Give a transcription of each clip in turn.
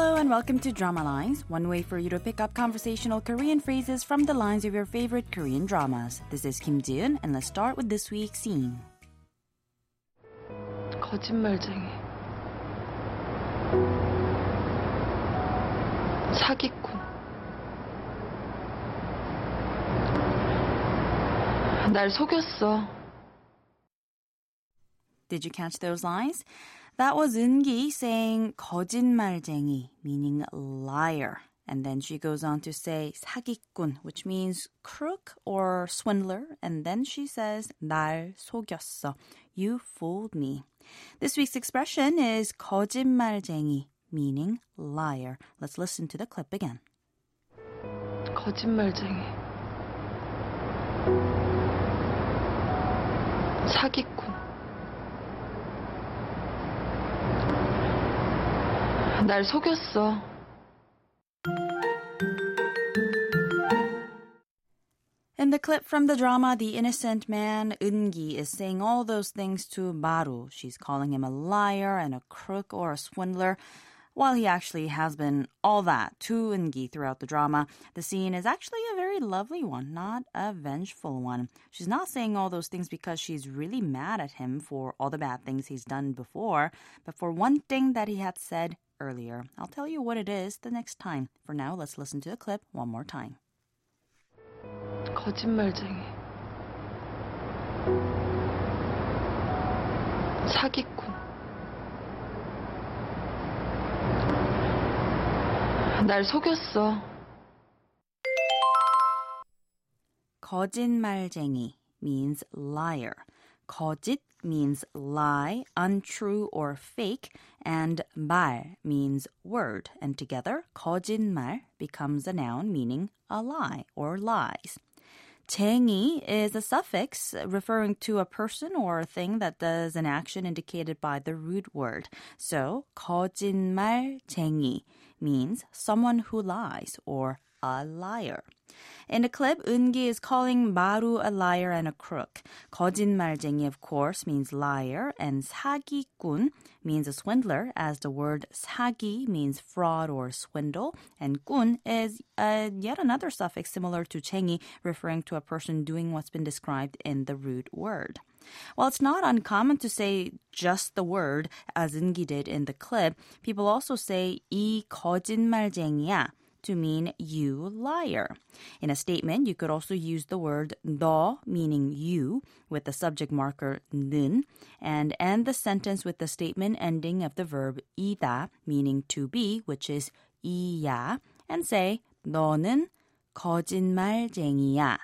Hello and welcome to Drama Lines, one way for you to pick up conversational Korean phrases from the lines of your favorite Korean dramas. This is Kim Jiun, and let's start with this week's scene. 거짓말쟁이. 사기꾼. 날 속였어. Did you catch those lines? That was Eungi saying 거짓말쟁이, meaning liar. And then she goes on to say 사기꾼, which means crook or swindler. And then she says 날 속였어. You fooled me. This week's expression is 거짓말쟁이, meaning liar. Let's listen to the clip again. 거짓말쟁이. 사기꾼. 날 속였어. In the clip from the drama The Innocent Man, Eungi, is saying all those things to Maru. She's calling him a liar and a crook or a swindler. While he actually has been all that to Eungi throughout the drama, the scene is actually a very lovely one, not a vengeful one. She's not saying all those things because she's really mad at him for all the bad things he's done before, but for one thing that he had said earlier. I'll tell you what it is the next time. For now, let's listen to the clip one more time. 거짓말쟁이. 사기꾼. 날 속였어. 거짓말쟁이 means liar. 거짓 means lie, untrue or fake, and 말 means word. And together, 거짓말 becomes a noun meaning a lie or lies. 쟁이 is a suffix referring to a person or a thing that does an action indicated by the root word. So, 거짓말쟁이 means someone who lies or a liar. In the clip, Eungi is calling Maru a liar and a crook. 거짓말쟁이, of course, means liar, and 사기꾼 means a swindler, as the word 사기 means fraud or swindle, and 꾼 is uh, yet another suffix similar to 쟁이, referring to a person doing what's been described in the root word. While it's not uncommon to say just the word, as Eungi did in the clip, people also say 이 거짓말쟁이야 to mean you liar. In a statement, you could also use the word 너 meaning you with the subject marker 는 and end the sentence with the statement ending of the verb 이다 meaning to be which is 이야 and say 너는 거짓말쟁이야.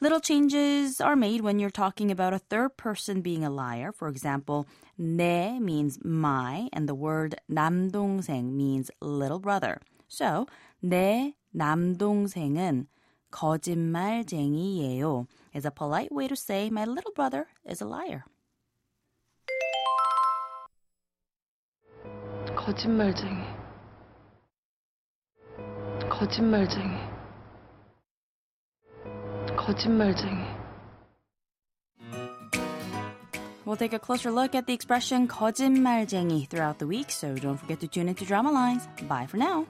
Little changes are made when you're talking about a third person being a liar. For example, 내 means my, and the word 남동생 means little brother. So, 내 남동생은 거짓말쟁이예요 is a polite way to say my little brother is a liar. 거짓말쟁이. 거짓말쟁이. 거짓말쟁이. We'll take a closer look at the expression 거짓말쟁이 throughout the week, so don't forget to tune into Drama Lines. Bye for now.